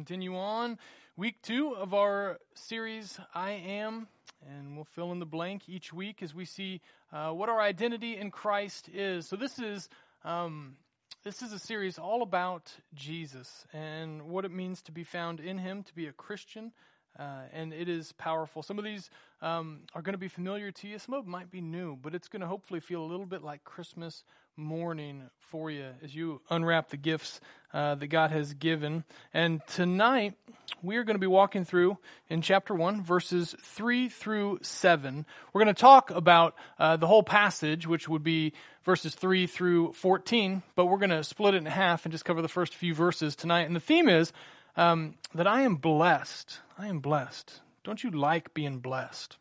Continue on week two of our series, I Am, and we'll fill in the blank each week as we see uh, what our identity in Christ is. So this is um, this is a series all about Jesus and what it means to be found in Him, to be a Christian, uh, and it is powerful. Some of these um, are going to be familiar to you. Some of them might be new, but it's going to hopefully feel a little bit like Christmas morning for you as you unwrap the gifts uh, that God has given. And tonight, we are going to be walking through in chapter 1, verses 3 through 7. We're going to talk about uh, the whole passage, which would be verses 3 through 14, but we're going to split it in half and just cover the first few verses tonight. And the theme is um, that I am blessed. I am blessed. Don't you like being blessed?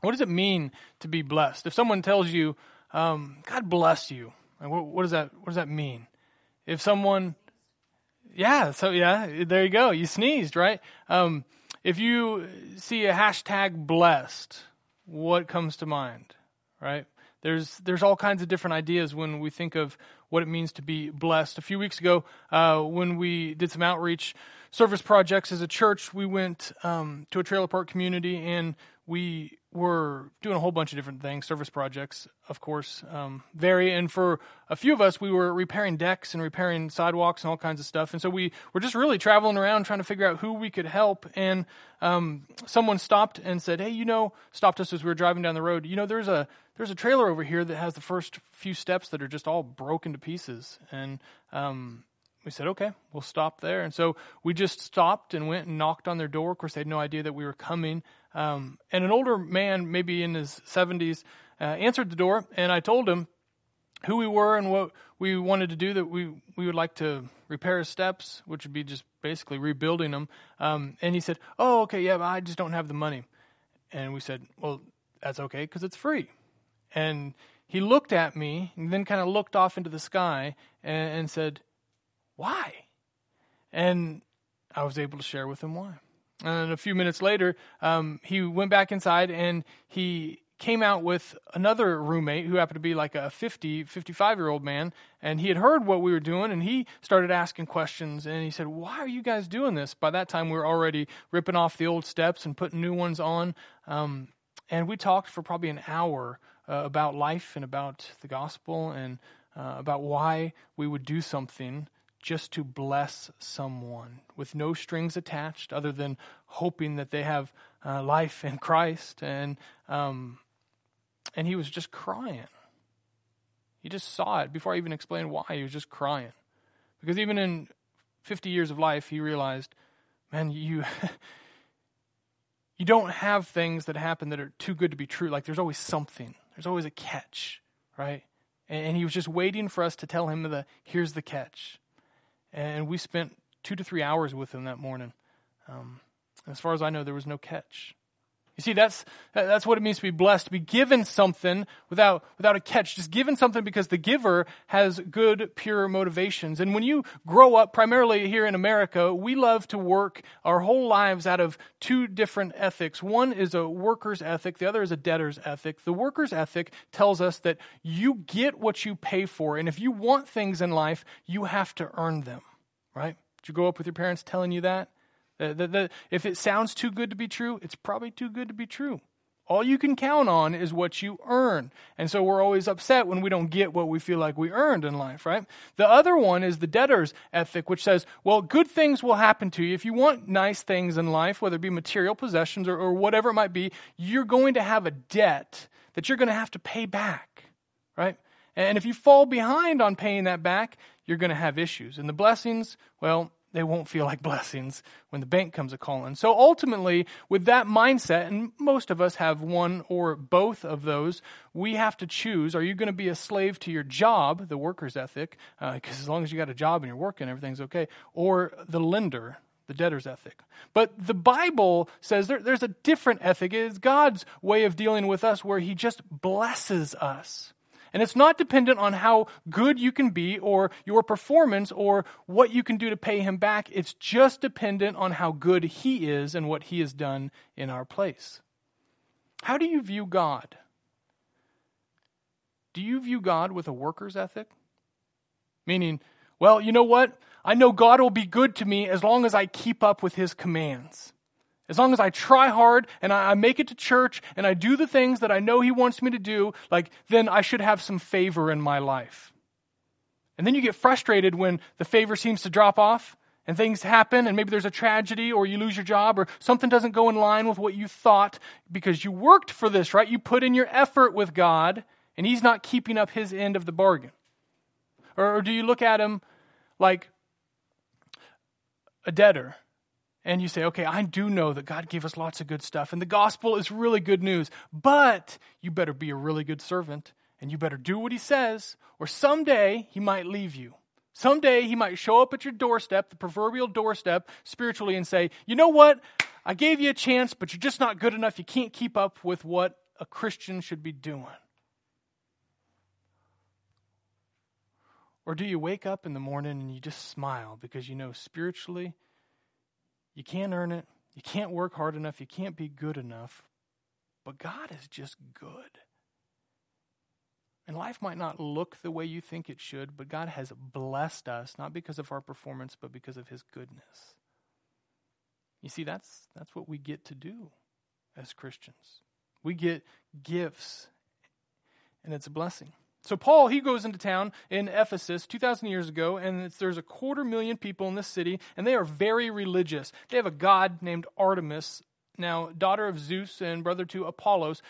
What does it mean to be blessed? If someone tells you, um, God bless you, what, what, does that, what does that mean? If someone, yeah, so yeah, there you go. You sneezed, right? Um, if you see a hashtag blessed, what comes to mind, right? There's there's all kinds of different ideas when we think of what it means to be blessed. A few weeks ago, uh, when we did some outreach service projects as a church, we went um, to a trailer park community and we were doing a whole bunch of different things. Service projects, of course, um, vary. And for a few of us, we were repairing decks and repairing sidewalks and all kinds of stuff. And so we were just really traveling around trying to figure out who we could help. And um, someone stopped and said, "Hey, you know," stopped us as we were driving down the road. You know, there's a there's a trailer over here that has the first few steps that are just all broken to pieces. And um, we said, okay, we'll stop there. And so we just stopped and went and knocked on their door. Of course, they had no idea that we were coming. Um, and an older man, maybe in his 70s, uh, answered the door, and I told him who we were and what we wanted to do. That we we would like to repair his steps, which would be just basically rebuilding them. Um, and he said, "Oh, okay, yeah, but I just don't have the money." And we said, "Well, that's okay because it's free." And he looked at me and then kind of looked off into the sky and, and said, "Why?" And I was able to share with him why. And a few minutes later, um, he went back inside and he came out with another roommate who happened to be like a 50, 55 year old man. And he had heard what we were doing and he started asking questions. And he said, Why are you guys doing this? By that time, we were already ripping off the old steps and putting new ones on. Um, and we talked for probably an hour uh, about life and about the gospel and uh, about why we would do something just to bless someone with no strings attached other than hoping that they have uh, life in Christ. And, um, and he was just crying. He just saw it before I even explained why. He was just crying. Because even in 50 years of life, he realized, man, you. you don't have things that happen that are too good to be true. Like there's always something. There's always a catch, right? And, he was just waiting for us to tell him the here's the catch and we spent two to three hours with him that morning. Um, as far as I know, there was no catch. You see, that's, that's what it means to be blessed, to be given something without, without a catch. Just given something because the giver has good, pure motivations. And when you grow up, primarily here in America, we love to work our whole lives out of two different ethics. One is a worker's ethic, the other is a debtor's ethic. The worker's ethic tells us that you get what you pay for. And if you want things in life, you have to earn them, right? Did you grow up with your parents telling you that? The, the, the, if it sounds too good to be true, it's probably too good to be true. All you can count on is what you earn. And so we're always upset when we don't get what we feel like we earned in life, right? The other one is the debtor's ethic, which says, well, good things will happen to you. If you want nice things in life, whether it be material possessions or, or whatever it might be, you're going to have a debt that you're going to have to pay back, right? And if you fall behind on paying that back, you're going to have issues. And the blessings, well, they won't feel like blessings when the bank comes a calling. So ultimately, with that mindset, and most of us have one or both of those, we have to choose are you going to be a slave to your job, the worker's ethic, because uh, as long as you got a job and you're working, everything's okay, or the lender, the debtor's ethic. But the Bible says there, there's a different ethic. It is God's way of dealing with us where He just blesses us. And it's not dependent on how good you can be or your performance or what you can do to pay him back. It's just dependent on how good he is and what he has done in our place. How do you view God? Do you view God with a worker's ethic? Meaning, Well, you know what? I know God will be good to me as long as I keep up with his commands. As long as I try hard and I, make it to church and I do the things that I know He wants me to do, like, then I should have some favor in my life. And then you get frustrated when the favor seems to drop off and things happen and maybe there's a tragedy or you lose your job or something doesn't go in line with what you thought because you worked for this, right? You put in your effort with God and He's not keeping up His end of the bargain. Or, do you look at Him like a debtor? And you say, okay, I do know that God gave us lots of good stuff, and the gospel is really good news, but you better be a really good servant, and you better do what he says, or someday he might leave you. Someday he might show up at your doorstep, the proverbial doorstep, spiritually, and say, you know what? I gave you a chance, but you're just not good enough. You can't keep up with what a Christian should be doing. Or do you wake up in the morning and you just smile because you know spiritually you can't earn it. You can't work hard enough. You can't be good enough. But God is just good. And life might not look the way you think it should, but God has blessed us, not because of our performance, but because of His goodness. You see, that's, that's what we get to do as Christians. We get gifts, and it's a blessing. So Paul, he goes into town in Ephesus 2,000 years ago, and there's a quarter million people in this city, and they are very religious. They have a god named Artemis, now daughter of Zeus and brother to Apollos.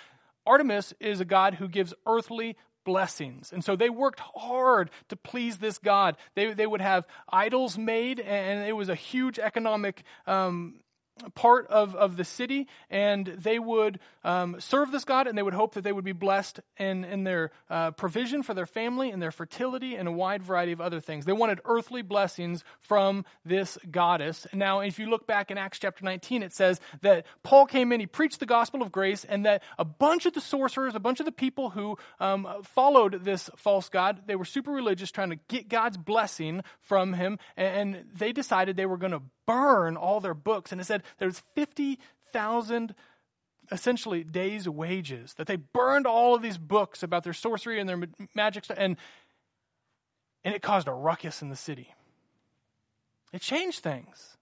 Artemis is a god who gives earthly blessings. And so they worked hard to please this God. They, they would have idols made, and it was a huge economic um, part of, of the city, and they would um, serve this God, and they would hope that they would be blessed in, in their uh, provision for their family and their fertility and a wide variety of other things. They wanted earthly blessings from this goddess. Now, if you look back in Acts chapter 19, it says that Paul came in, he preached the gospel of grace, and that a bunch of the sorcerers, a bunch of the people who um, followed this false God, they were super religious, trying to get God's blessing from him, and, and they decided they were going to burn all their books. And it said there's 50,000 essentially days' wages, that they burned all of these books about their sorcery and their magic stuff, and, and it caused a ruckus in the city. It changed things.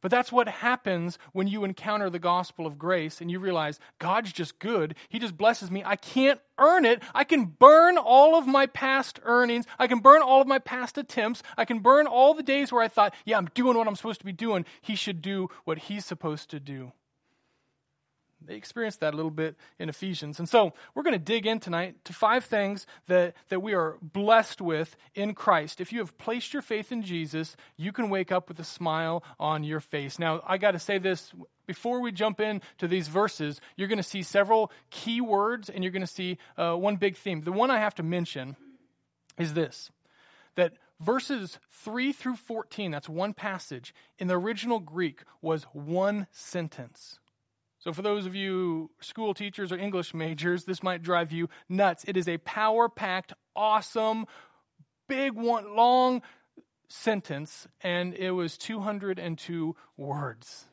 But that's what happens when you encounter the gospel of grace and you realize God's just good. He just blesses me. I can't earn it. I can burn all of my past earnings. I can burn all of my past attempts. I can burn all the days where I thought, yeah, I'm doing what I'm supposed to be doing. He should do what he's supposed to do. They experienced that a little bit in Ephesians. And so we're going to dig in tonight to five things that, that we are blessed with in Christ. If you have placed your faith in Jesus, you can wake up with a smile on your face. Now, I got to say this before we jump in to these verses, you're going to see several key words and you're going to see uh, one big theme. The one I have to mention is this that verses 3 through 14, that's one passage, in the original Greek was one sentence. So, for those of you school teachers or English majors, this might drive you nuts. It is a power packed, awesome, big one, long sentence, and it was 202 words.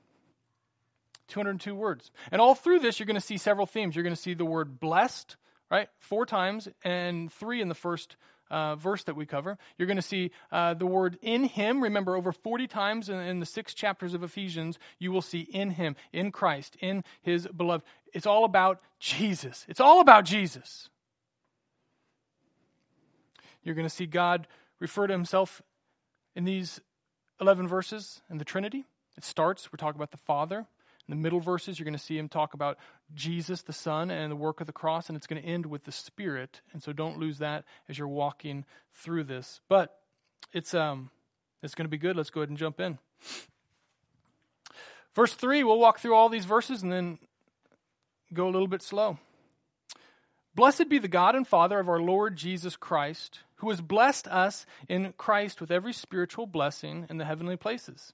202 words. And all through this, you're going to see several themes. You're going to see the word blessed, right? Four times, and three in the first uh, verse that we cover. You're going to see uh, the word in him. Remember, over 40 times in, in, the six chapters of Ephesians, you will see in him, in Christ, in his beloved. It's all about Jesus. It's all about Jesus. You're going to see God refer to himself in these 11 verses in the Trinity. It starts, we're talking about the Father, in the middle verses, you're going to see him talk about Jesus, the Son, and the work of the cross, and it's going to end with the Spirit. And so don't lose that as you're walking through this. But it's um it's going to be good. Let's go ahead and jump in. Verse 3, we'll walk through all these verses and then go a little bit slow. Blessed be the God and Father of our Lord Jesus Christ, who has blessed us in Christ with every spiritual blessing in the heavenly places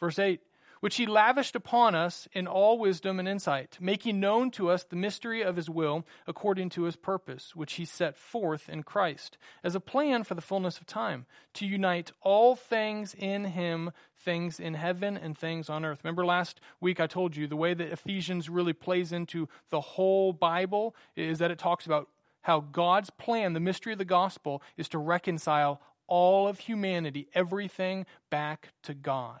Verse 8 which he lavished upon us in all wisdom and insight, making known to us the mystery of his will according to his purpose, which he set forth in Christ, as a plan for the fullness of time, to unite all things in him, things in heaven and things on earth. Remember last week I told you the way that Ephesians really plays into the whole Bible is that it talks about how God's plan, the mystery of the gospel, is to reconcile all of humanity, everything back to God.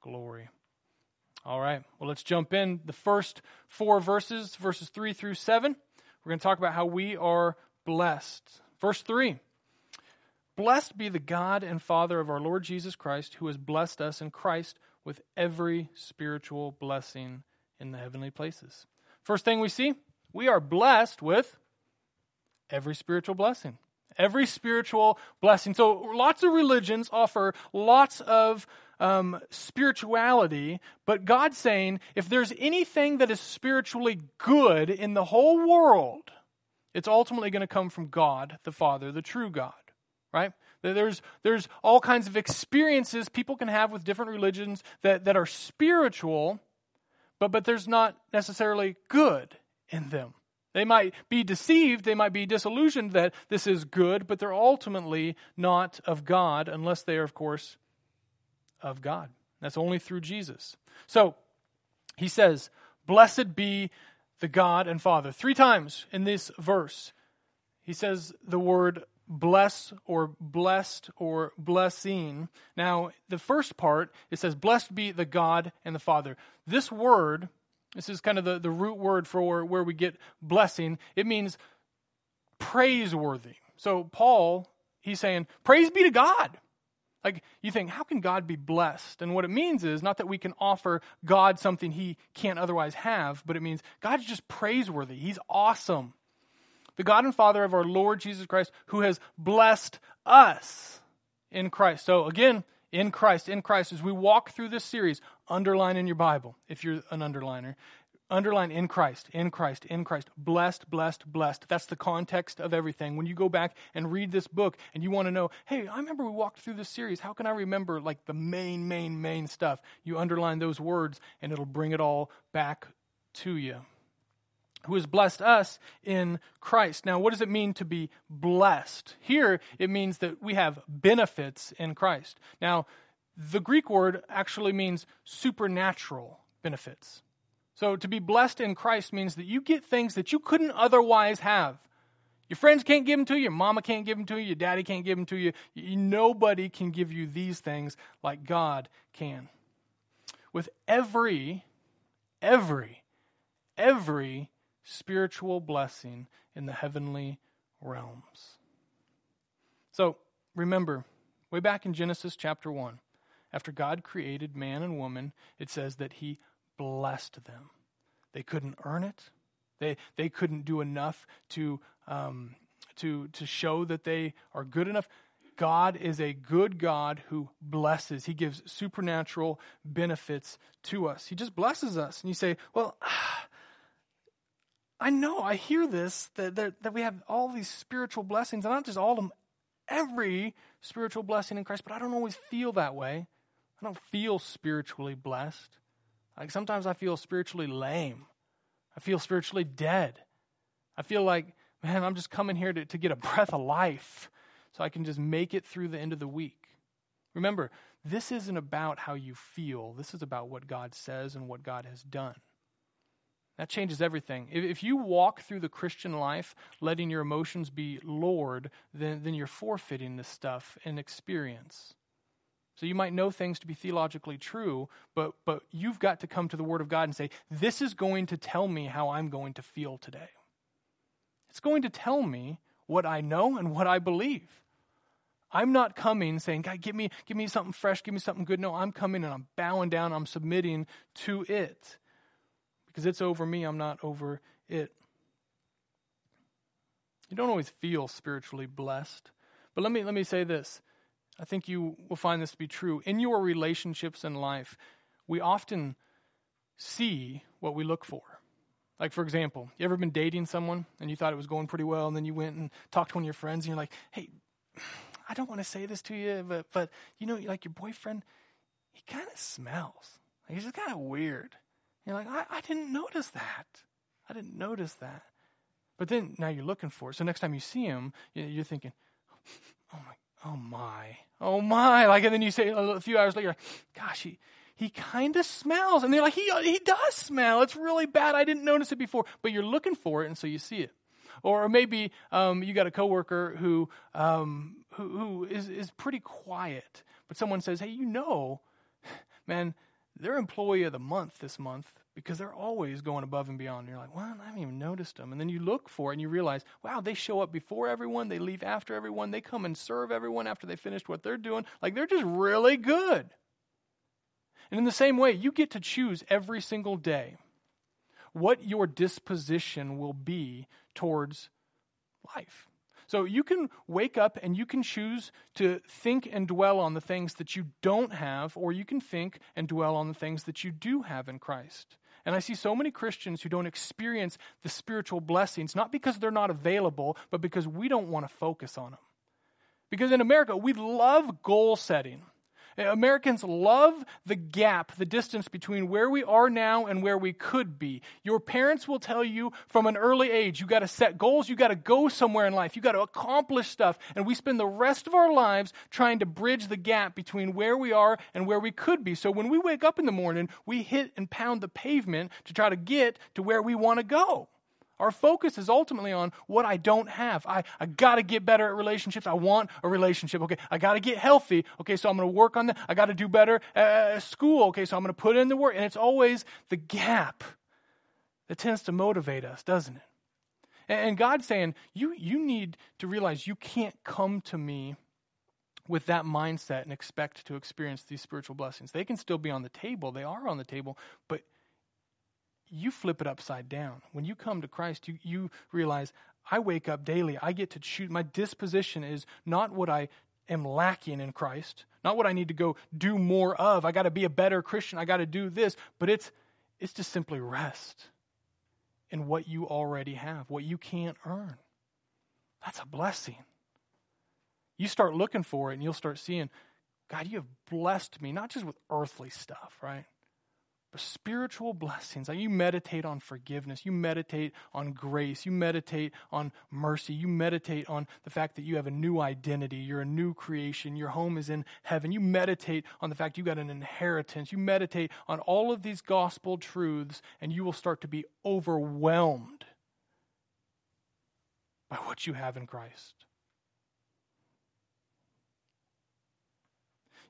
glory. All right, well, let's jump in. The first four verses, verses 3 through 7, we're going to talk about how we are blessed. Verse 3 Blessed be the God and Father of our Lord Jesus Christ, who has blessed us in Christ with every spiritual blessing in the heavenly places. First thing we see, we are blessed with every spiritual blessing. Every spiritual blessing. So, lots of religions offer lots of um, spirituality, but God's saying if there's anything that is spiritually good in the whole world, it's ultimately going to come from God, the Father, the true God, right? There's, there's all kinds of experiences people can have with different religions that, that are spiritual, but, but there's not necessarily good in them. They might be deceived, they might be disillusioned that this is good, but they're ultimately not of God unless they are, of course, of God. That's only through Jesus. So he says, Blessed be the God and Father. Three times in this verse, he says the word bless or blessed or blessing. Now, the first part, it says, Blessed be the God and the Father. This word, this is kind of the, the root word for where we get blessing, it means praiseworthy. So, Paul, he's saying, Praise be to God. Like, you think, how can God be blessed? And what it means is not that we can offer God something he can't otherwise have, but it means God's just praiseworthy. He's awesome. The God and Father of our Lord Jesus Christ, who has blessed us in Christ. So, again, in Christ, in Christ, as we walk through this series, underline in your Bible if you're an underliner. Underline in Christ, in Christ, in Christ. Blessed, blessed, blessed. That's the context of everything. When you go back and read this book and you want to know, hey, I remember we walked through this series. How can I remember like the main, main, main stuff? You underline those words and it'll bring it all back to you. Who has blessed us in Christ. Now, what does it mean to be blessed? Here, it means that we have benefits in Christ. Now, the Greek word actually means supernatural benefits. So to be blessed in Christ means that you get things that you couldn't otherwise have. Your friends can't give them to you, your mama can't give them to you, your daddy can't give them to you. Nobody can give you these things like God can. With every, every, every spiritual blessing in the heavenly realms. So remember, way back in Genesis chapter 1, after God created man and woman, it says that he blessed them. They couldn't earn it. They, they couldn't do enough to, um, to, to show that they are good enough. God is a good God who blesses. He gives supernatural benefits to us. He just blesses us. And you say, well, I know, I hear this, that, that, that we have all these spiritual blessings, and not just all of them, every spiritual blessing in Christ, but I don't always feel that way. I don't feel spiritually blessed. Like sometimes I feel spiritually lame. I feel spiritually dead. I feel like, man, I'm just coming here to, to get a breath of life so I can just make it through the end of the week. Remember, this isn't about how you feel, this is about what God says and what God has done. That changes everything. If, if you walk through the Christian life letting your emotions be Lord, then, then you're forfeiting this stuff in experience. So you might know things to be theologically true, but, but you've got to come to the Word of God and say, This is going to tell me how I'm going to feel today. It's going to tell me what I know and what I believe. I'm not coming saying, God, give me, give me something fresh, give me something good. No, I'm coming and I'm bowing down, I'm submitting to it. Because it's over me, I'm not over it. You don't always feel spiritually blessed. But let me let me say this. I think you will find this to be true. In your relationships in life, we often see what we look for. Like, for example, you ever been dating someone and you thought it was going pretty well, and then you went and talked to one of your friends, and you're like, hey, I don't want to say this to you, but, but you know, like your boyfriend, he kind of smells. Like, he's just kind of weird. You're like, I, I didn't notice that. I didn't notice that. But then now you're looking for it. So next time you see him, you're thinking, oh my, oh my, oh my. Like, and then you say a few hours later, gosh, he, he kind of smells. And they're like, he, he does smell. It's really bad. I didn't notice it before. But you're looking for it, and so you see it. Or maybe um, you got a coworker who, um, who, who is, is pretty quiet, but someone says, hey, you know, man, they're employee of the month this month because they're always going above and beyond. And you're like, well, I haven't even noticed them. And then you look for it and you realize, wow, they show up before everyone, they leave after everyone, they come and serve everyone after they finished what they're doing. Like they're just really good. And in the same way, you get to choose every single day what your disposition will be towards life. So you can wake up and you can choose to think and dwell on the things that you don't have, or you can think and dwell on the things that you do have in Christ. And I see so many Christians who don't experience the spiritual blessings, not because they're not available, but because we don't want to focus on them. Because in America, we love goal setting. Uh, Americans love the gap, the distance between where we are now and where we could be. Your parents will tell you from an early age, you got to set goals, you got to go somewhere in life, you got to accomplish stuff. And we spend the rest of our lives trying to bridge the gap between where we are and where we could be. So when we wake up in the morning, we hit and pound the pavement to try to get to where we want to go. Our focus is ultimately on what I don't have. I, I got to get better at relationships. I want a relationship. Okay, I got to get healthy. Okay, so I'm going to work on that. I got to do better at school. Okay, so I'm going to put in the work. And it's always the gap that tends to motivate us, doesn't it? And, God's saying, you, you need to realize you can't come to me with that mindset and expect to experience these spiritual blessings. They can still be on the table, they are on the table, but you flip it upside down. When you come to Christ, you, you realize, I wake up daily. I get to choose. My disposition is not what I am lacking in Christ, not what I need to go do more of. I got to be a better Christian. I got to do this. But it's, it's to simply rest in what you already have, what you can't earn. That's a blessing. You start looking for it and you'll start seeing, God, you have blessed me, not just with earthly stuff, right? But spiritual blessings. Like you meditate on forgiveness, you meditate on grace, you meditate on mercy, you meditate on the fact that you have a new identity, you're a new creation, your home is in heaven. You meditate on the fact you got an inheritance. You meditate on all of these gospel truths, and you will start to be overwhelmed by what you have in Christ.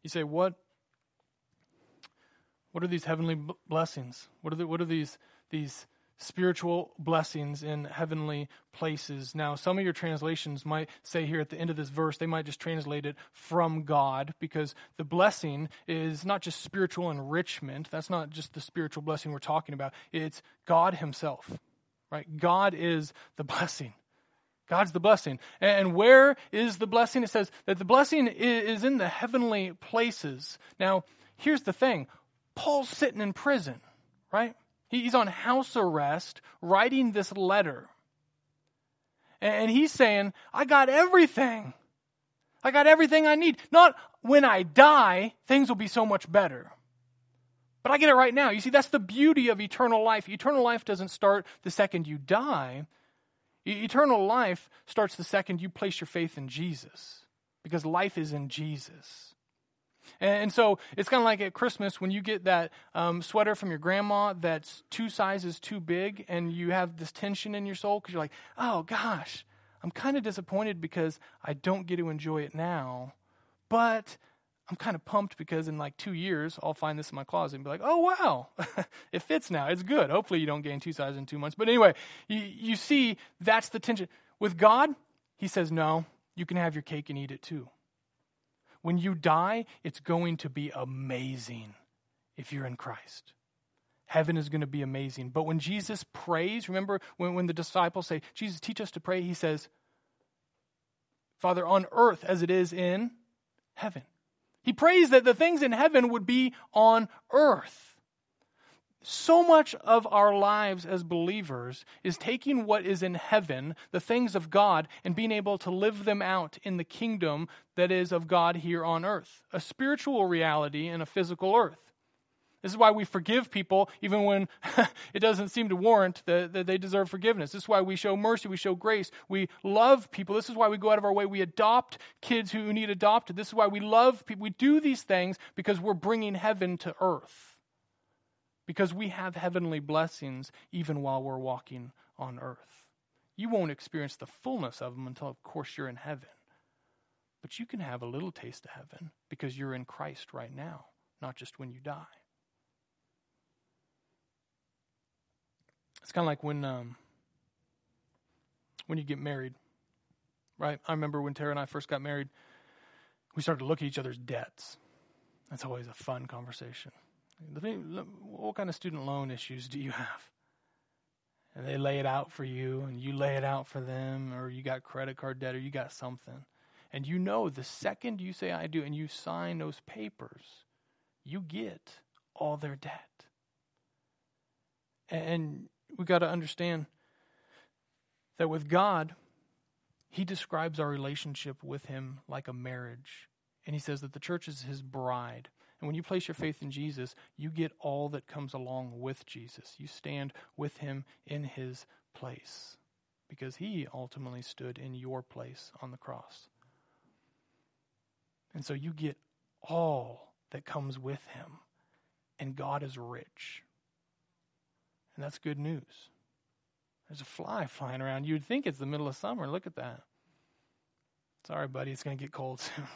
You say, What what are these heavenly blessings? What are, the, what are these, these spiritual blessings in heavenly places? Now, some of your translations might say here at the end of this verse, they might just translate it from God because the blessing is not just spiritual enrichment. That's not just the spiritual blessing we're talking about. It's God Himself, right? God is the blessing. God's the blessing. And where is the blessing? It says that the blessing is in the heavenly places. Now, here's the thing Paul's sitting in prison, right? He's on house arrest writing this letter. And he's saying, I got everything. I got everything I need. Not when I die, things will be so much better. But I get it right now. You see, that's the beauty of eternal life. Eternal life doesn't start the second you die. Eternal life starts the second you place your faith in Jesus, because life is in Jesus. And so it's kind of like at Christmas when you get that um, sweater from your grandma that's two sizes too big, and you have this tension in your soul because you're like, oh gosh, I'm kind of disappointed because I don't get to enjoy it now, but I'm kind of pumped because in like two years, I'll find this in my closet and be like, oh, wow, it fits now. It's good. Hopefully, you don't gain two sizes in two months. But anyway, you, you see, that's the tension. With God, He says, no, you can have your cake and eat it too. When you die, it's going to be amazing if you're in Christ. Heaven is going to be amazing. But when Jesus prays, remember when, when the disciples say, Jesus, teach us to pray, he says, Father, on earth as it is in heaven. He prays that the things in heaven would be on earth. So much of our lives as believers is taking what is in heaven, the things of God, and being able to live them out in the kingdom that is of God here on earth. A spiritual reality in a physical earth. This is why we forgive people even when it doesn't seem to warrant that, that, they deserve forgiveness. This is why we show mercy, we show grace, we love people. This is why we go out of our way. We adopt kids who need adopted. This is why we love people. We do these things because we're bringing heaven to earth. Because we have heavenly blessings even while we're walking on earth. You won't experience the fullness of them until, of course, you're in heaven. But you can have a little taste of heaven because you're in Christ right now, not just when you die. It's kind of like when um, when you get married, right? I remember when Tara and I first got married, we started to look at each other's debts. That's always a fun conversation. What kind of student loan issues do you have? And they lay it out for you, and you lay it out for them, or you got credit card debt, or you got something. And you know the second you say I do and you sign those papers, you get all their debt. And we got to understand that with God, He describes our relationship with Him like a marriage. And He says that the church is His bride. And when you place your faith in Jesus, you get all that comes along with Jesus. You stand with Him in His place because He ultimately stood in your place on the cross. And so you get all that comes with Him. And God is rich. And that's good news. There's a fly flying around. You'd think it's the middle of summer. Look at that. Sorry, buddy, it's going to get cold soon.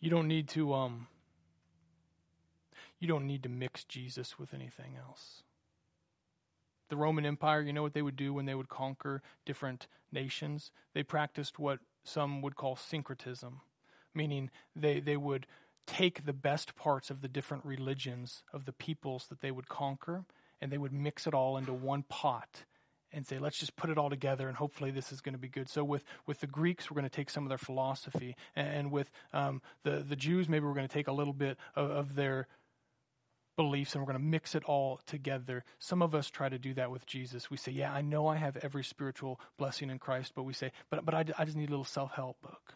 You don't need to um you don't need to mix Jesus with anything else. The Roman Empire, you know what they would do when they would conquer different nations? They practiced what some would call syncretism, meaning they, they would take the best parts of the different religions of the peoples that they would conquer and they would mix it all into one pot and say, let's just put it all together and hopefully this is going to be good. So with, with the Greeks, we're going to take some of their philosophy. And with um, the, the Jews, maybe we're going to take a little bit of, of their beliefs and we're going to mix it all together. Some of us try to do that with Jesus. We say, yeah, I know I have every spiritual blessing in Christ, but we say, but, but I, I just need a little self-help book.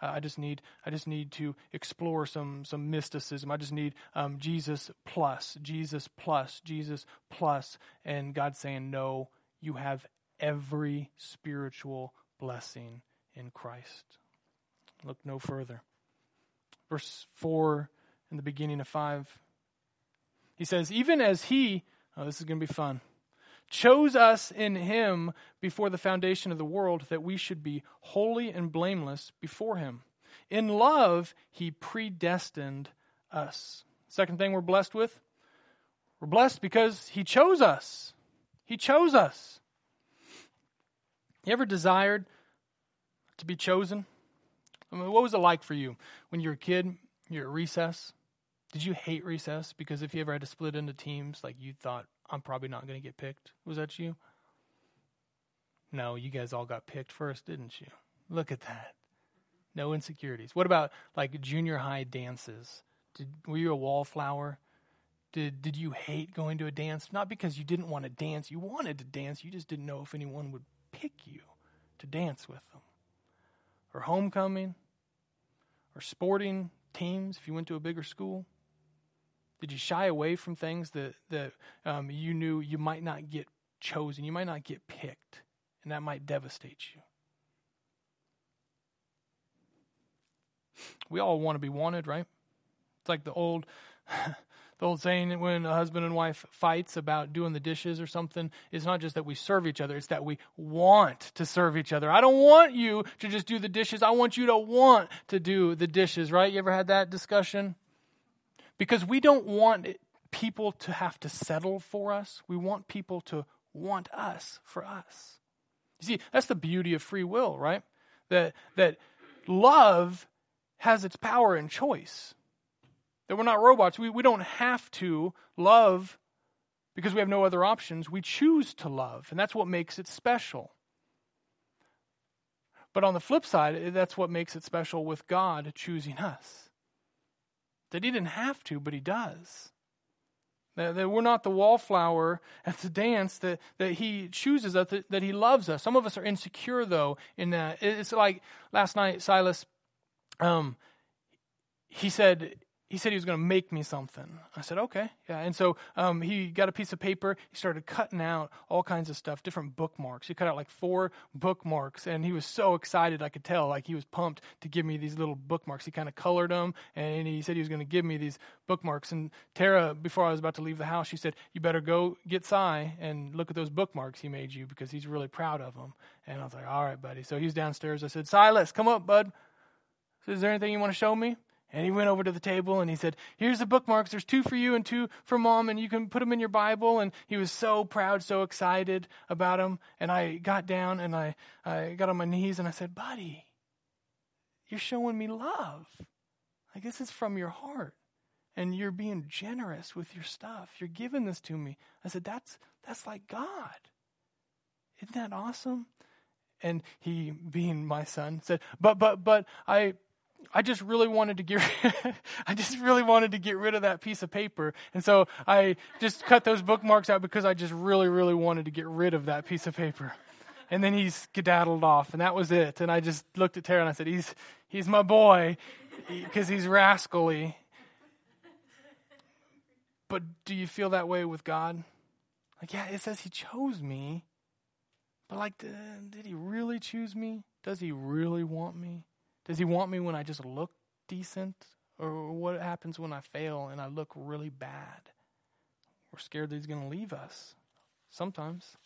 I just need I just need to explore some some mysticism. I just need um, Jesus plus Jesus plus Jesus plus, and God saying, "No, you have every spiritual blessing in Christ." Look no further. Verse four in the beginning of five. He says, "Even as He." Oh, this is going to be fun chose us in him before the foundation of the world that we should be holy and blameless before him. In love, he predestined us. Second thing we're blessed with we're blessed because he chose us. He chose us. You ever desired to be chosen? I mean, what was it like for you when you were a kid? You're at recess. Did you hate recess? Because if you ever had to split into teams, like you thought, I'm probably not going to get picked. Was that you? No, you guys all got picked first, didn't you? Look at that. No insecurities. What about like junior high dances? Did, were you a wallflower? Did did you hate going to a dance? Not because you didn't want to dance. You wanted to dance. You just didn't know if anyone would pick you to dance with them. Or homecoming, or sporting teams if you went to a bigger school. Did you shy away from things that, that um, you knew you might not get chosen, you might not get picked, and that might devastate you? We all want to be wanted, right? It's like the old The old saying when a husband and wife fights about doing the dishes or something, it's not just that we serve each other, it's that we want to serve each other. I don't want you to just do the dishes. I want you to want to do the dishes, right? You ever had that discussion? Because we don't want people to have to settle for us. We want people to want us for us. You see, that's the beauty of free will, right? That that love has its power in choice. That we're not robots. We, we don't have to love because we have no other options. We choose to love, and that's what makes it special. But on the flip side, that's what makes it special with God choosing us. That He didn't have to, but He does. That, that we're not the wallflower at the dance, that, that He chooses us, that, that He loves us. Some of us are insecure, though, in that. It's like last night, Silas, um, he said, he said he was going to make me something. I said, okay. Yeah. And so um, he got a piece of paper. He started cutting out all kinds of stuff, different bookmarks. He cut out like four bookmarks, and he was so excited. I could tell, like he was pumped to give me these little bookmarks. He kind of colored them, and he said he was going to give me these bookmarks. And Tara, before I was about to leave the house, she said, "You better go get Cy and look at those bookmarks he made you because he's really proud of them." And I was like, "All right, buddy." So he's downstairs. I said, "Silas, come up, bud." Is there anything you want to show me? And he went over to the table and he said, Here's the bookmarks. There's two for you and two for mom, and you can put them in your Bible. And he was so proud, so excited about them. And I got down and I, I got on my knees and I said, Buddy, you're showing me love. Like this is from your heart. And you're being generous with your stuff. You're giving this to me. I said, That's that's like God. Isn't that awesome? And he, being my son, said, But but but I I just really wanted to get I just really wanted to get rid of that piece of paper. And so I just cut those bookmarks out because I just really really wanted to get rid of that piece of paper. And then he skedaddled off and that was it. And I just looked at Tara and I said, "He's he's my boy because he's rascally." But do you feel that way with God? Like, yeah, it says he chose me. But like did he really choose me? Does he really want me? Does he want me when I just look decent? Or what happens when I fail and I look really bad? We're scared that he's going to leave us sometimes.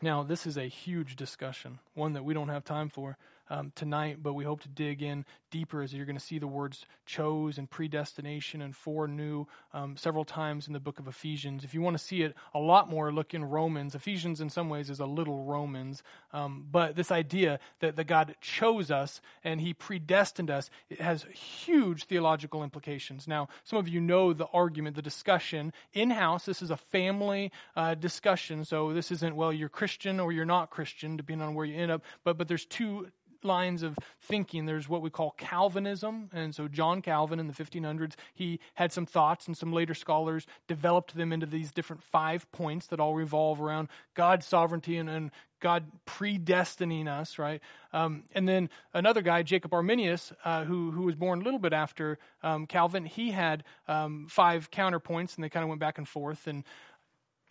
Now, this is a huge discussion, one that we don't have time for um, tonight, but we hope to dig in deeper as you're going to see the words chose and predestination and foreknew um, several times in the book of Ephesians. If you want to see it a lot more, look in Romans. Ephesians, in some ways, is a little Romans. Um, but this idea that, that God chose us and he predestined us, it has huge theological implications. Now, some of you know the argument, the discussion in house. This is a family uh, discussion. So this isn't, well, you're Christian or you're not Christian, depending on where you end up. But, but there's two lines of thinking. There's what we call Calvinism. And so, John Calvin in the 1500s, he had some thoughts, and some later scholars developed them into these different five points that all revolve around God's sovereignty and, and God predestining us, right? Um, and then another guy, Jacob Arminius, uh, who, who was born a little bit after um, Calvin, he had um, five counterpoints, and they kind of went back and forth. And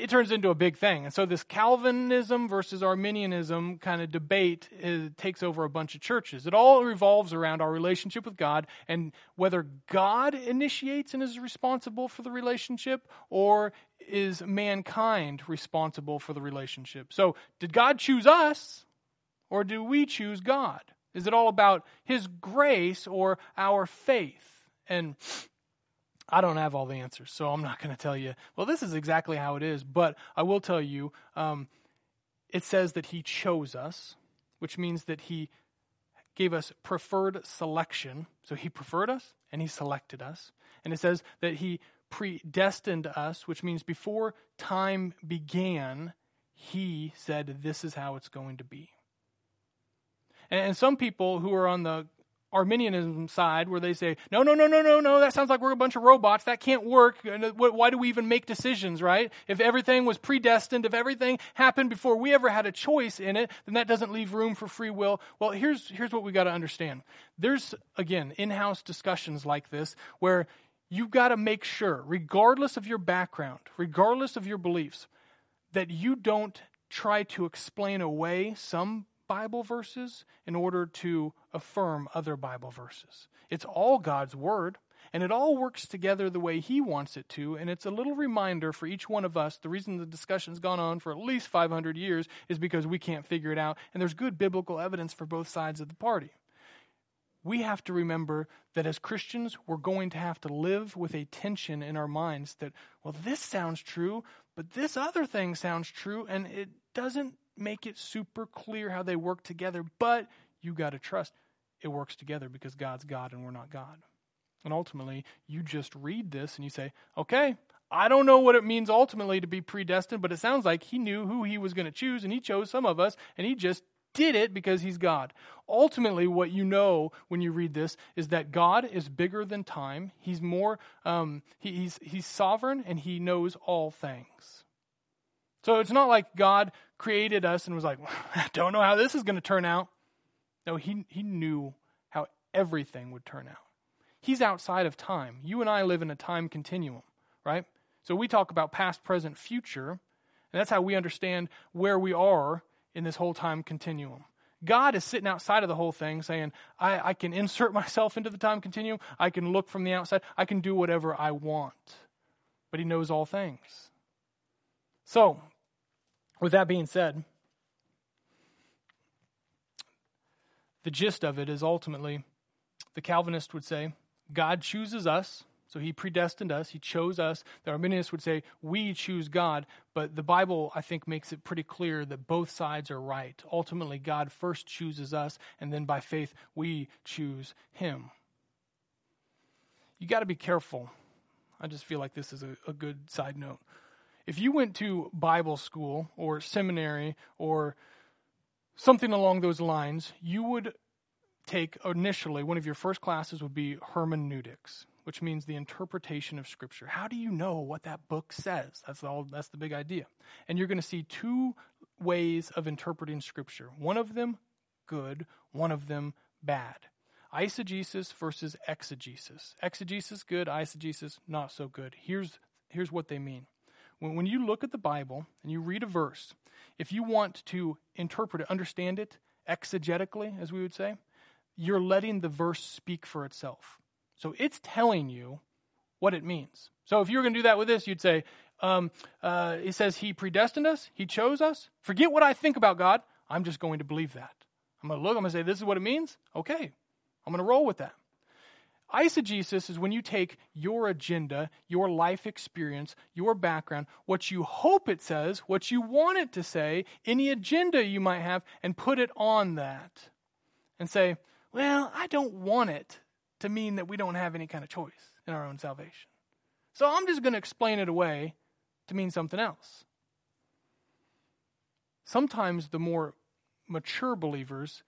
it turns into a big thing. And so this Calvinism versus Arminianism kind of debate is, takes over a bunch of churches. It all revolves around our relationship with God and whether God initiates and is responsible for the relationship or is mankind responsible for the relationship. So, did God choose us or do we choose God? Is it all about his grace or our faith? And I don't have all the answers, so I'm not going to tell you, well, this is exactly how it is. But I will tell you, um, it says that He chose us, which means that He gave us preferred selection. So He preferred us and He selected us. And it says that He predestined us, which means before time began, He said, This is how it's going to be. And some people who are on the Arminianism side where they say, no, no, no, no, no, no, that sounds like we're a bunch of robots. That can't work. Uh, why do we even make decisions, right? If everything was predestined, if everything happened before we ever had a choice in it, then that doesn't leave room for free will. Well, here's, here's what we got to understand. There's, again, in house discussions like this where you've got to make sure, regardless of your background, regardless of your beliefs, that you don't try to explain away some Bible verses in order to affirm other Bible verses. It's all God's Word. And it all works together the way He wants it to. And it's a little reminder for each one of us. The reason the discussion's gone on for at least 500 years is because we can't figure it out. And there's good biblical evidence for both sides of the party. We have to remember that as Christians, we're going to have to live with a tension in our minds that, well, this sounds true, but this other thing sounds true, and it doesn't make it super clear how they work together. But you got to trust it works together because God's God and we're not God. And ultimately, you just read this and you say, okay, I don't know what it means ultimately to be predestined, but it sounds like he knew who he was going to choose and he chose some of us and he just did it because he's God. Ultimately, what you know when you read this is that God is bigger than time. He's more, um, he, he's, he's sovereign and he knows all things. So it's not like God created us and was like, I don't know how this is going to turn out. No, he, he knew how everything would turn out. He's outside of time. You and I live in a time continuum, right? So we talk about past, present, future, and that's how we understand where we are in this whole time continuum. God is sitting outside of the whole thing saying, I, I can insert myself into the time continuum. I can look from the outside. I can do whatever I want. But He knows all things. So, with that being said, the gist of it is ultimately the Calvinist would say God chooses us, so he predestined us, he chose us. The Arminians would say we choose God, but the Bible, I think, makes it pretty clear that both sides are right. Ultimately, God first chooses us, and then by faith, we choose him. You got to be careful. I just feel like this is a, a good side note. If you went to Bible school or seminary or something along those lines, you would take initially one of your first classes would be hermeneutics, which means the interpretation of scripture. How do you know what that book says? That's all that's the big idea. And you're going to see two ways of interpreting scripture. One of them good, one of them bad. Eisegesis versus exegesis. Exegesis good, eisegesis not so good. Here's here's what they mean. When, when you look at the Bible and you read a verse, if you want to interpret it, understand it exegetically, as we would say, you're letting the verse speak for itself. So it's telling you what it means. So if you were going to do that with this, you'd say, um, uh, it says he predestined us, he chose us. Forget what I think about God. I'm just going to believe that. I'm going to look, I'm going to say, this is what it means. Okay, I'm going to roll with that. Eisegesis is when you take your agenda, your life experience, your background, what you hope it says, what you want it to say, any agenda you might have, and put it on that. And say, well, I don't want it to mean that we don't have any kind of choice in our own salvation. So I'm just going to explain it away to mean something else. Sometimes the more mature believers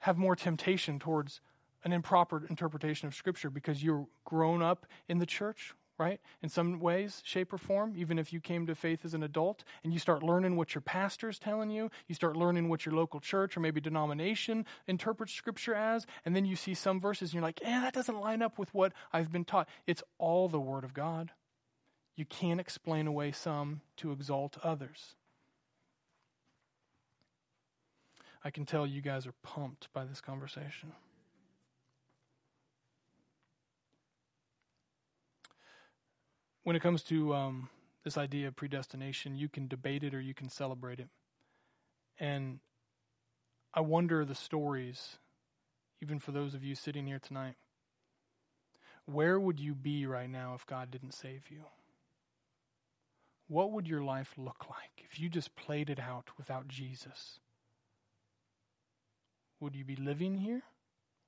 have more temptation towards an improper interpretation of Scripture because you're grown up in the church, right? In some ways, shape, or form, even if you came to faith as an adult and you start learning what your pastor's telling you, you start learning what your local church or maybe denomination interprets Scripture as, and then you see some verses and you're like, eh, that doesn't line up with what I've been taught. It's all the Word of God. You can't explain away some to exalt others. I can tell you guys are pumped by this conversation. When it comes to um, this idea of predestination, you can debate it or you can celebrate it. And I wonder the stories, even for those of you sitting here tonight. Where would you be right now if God didn't save you? What would your life look like if you just played it out without Jesus? Would you be living here?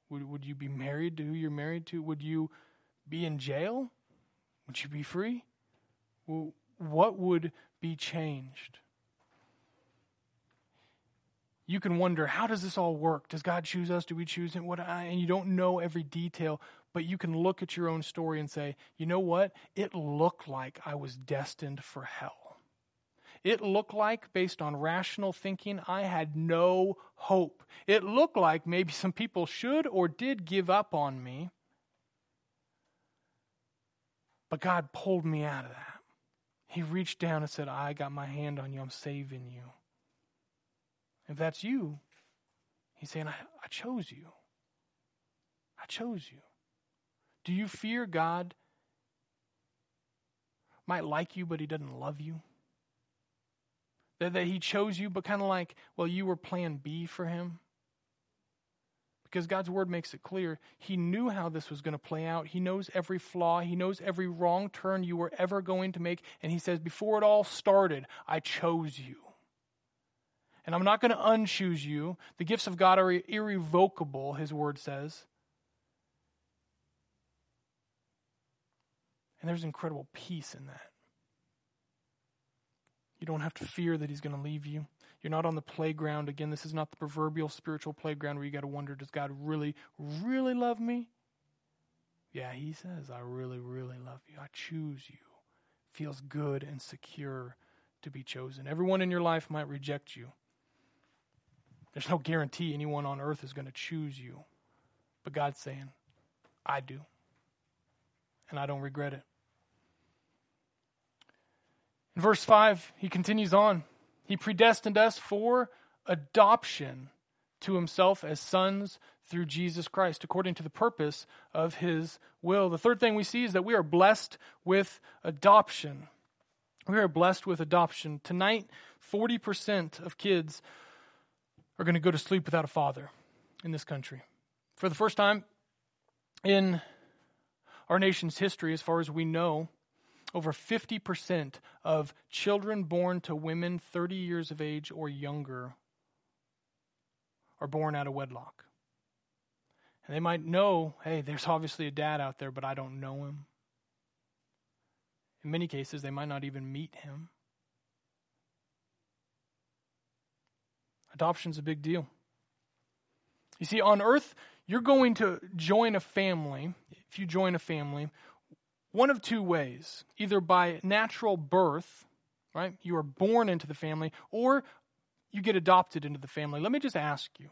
Would, would you be married to who you're married to? Would you be in jail? Would you be free? Well, what would be changed? You can wonder, how does this all work? Does God choose us? Do we choose Him? What? And you don't know every detail, but you can look at your own story and say, you know what? It looked like I was destined for hell. It looked like, based on rational thinking, I had no hope. It looked like maybe some people should or did give up on me. But God pulled me out of that. He reached down and said, I got my hand on you. I'm saving you. If that's you, He's saying, I, I chose you. I chose you. Do you fear God might like you, but he doesn't love you? That, that he chose you, but kind of like, well, you were plan B for him? Because God's word makes it clear. He knew how this was going to play out. He knows every flaw. He knows every wrong turn you were ever going to make. And he says, Before it all started, I chose you. And I'm not going to unchoose you. The gifts of God are irrevocable, his word says. And there's incredible peace in that. You don't have to fear that he's going to leave you. You're not on the playground. Again, this is not the proverbial spiritual playground where you got to wonder does God really, really love me? Yeah, he says, I really, really love you. I choose you. Feels good and secure to be chosen. Everyone in your life might reject you. There's no guarantee anyone on earth is going to choose you. But God's saying, I do. And I don't regret it. In verse 5, he continues on. He predestined us for adoption to himself as sons through Jesus Christ, according to the purpose of his will. The third thing we see is that we are blessed with adoption. We are blessed with adoption. Tonight, 40% of kids are going to go to sleep without a father in this country. For the first time in our nation's history, as far as we know, over 50% of children born to women 30 years of age or younger are born out of wedlock. And they might know, hey, there's obviously a dad out there, but I don't know him. In many cases, they might not even meet him. Adoption's a big deal. You see, on earth, you're going to join a family. If you join a family, one of two ways either by natural birth, right? You are born into the family, or you get adopted into the family. Let me just ask you.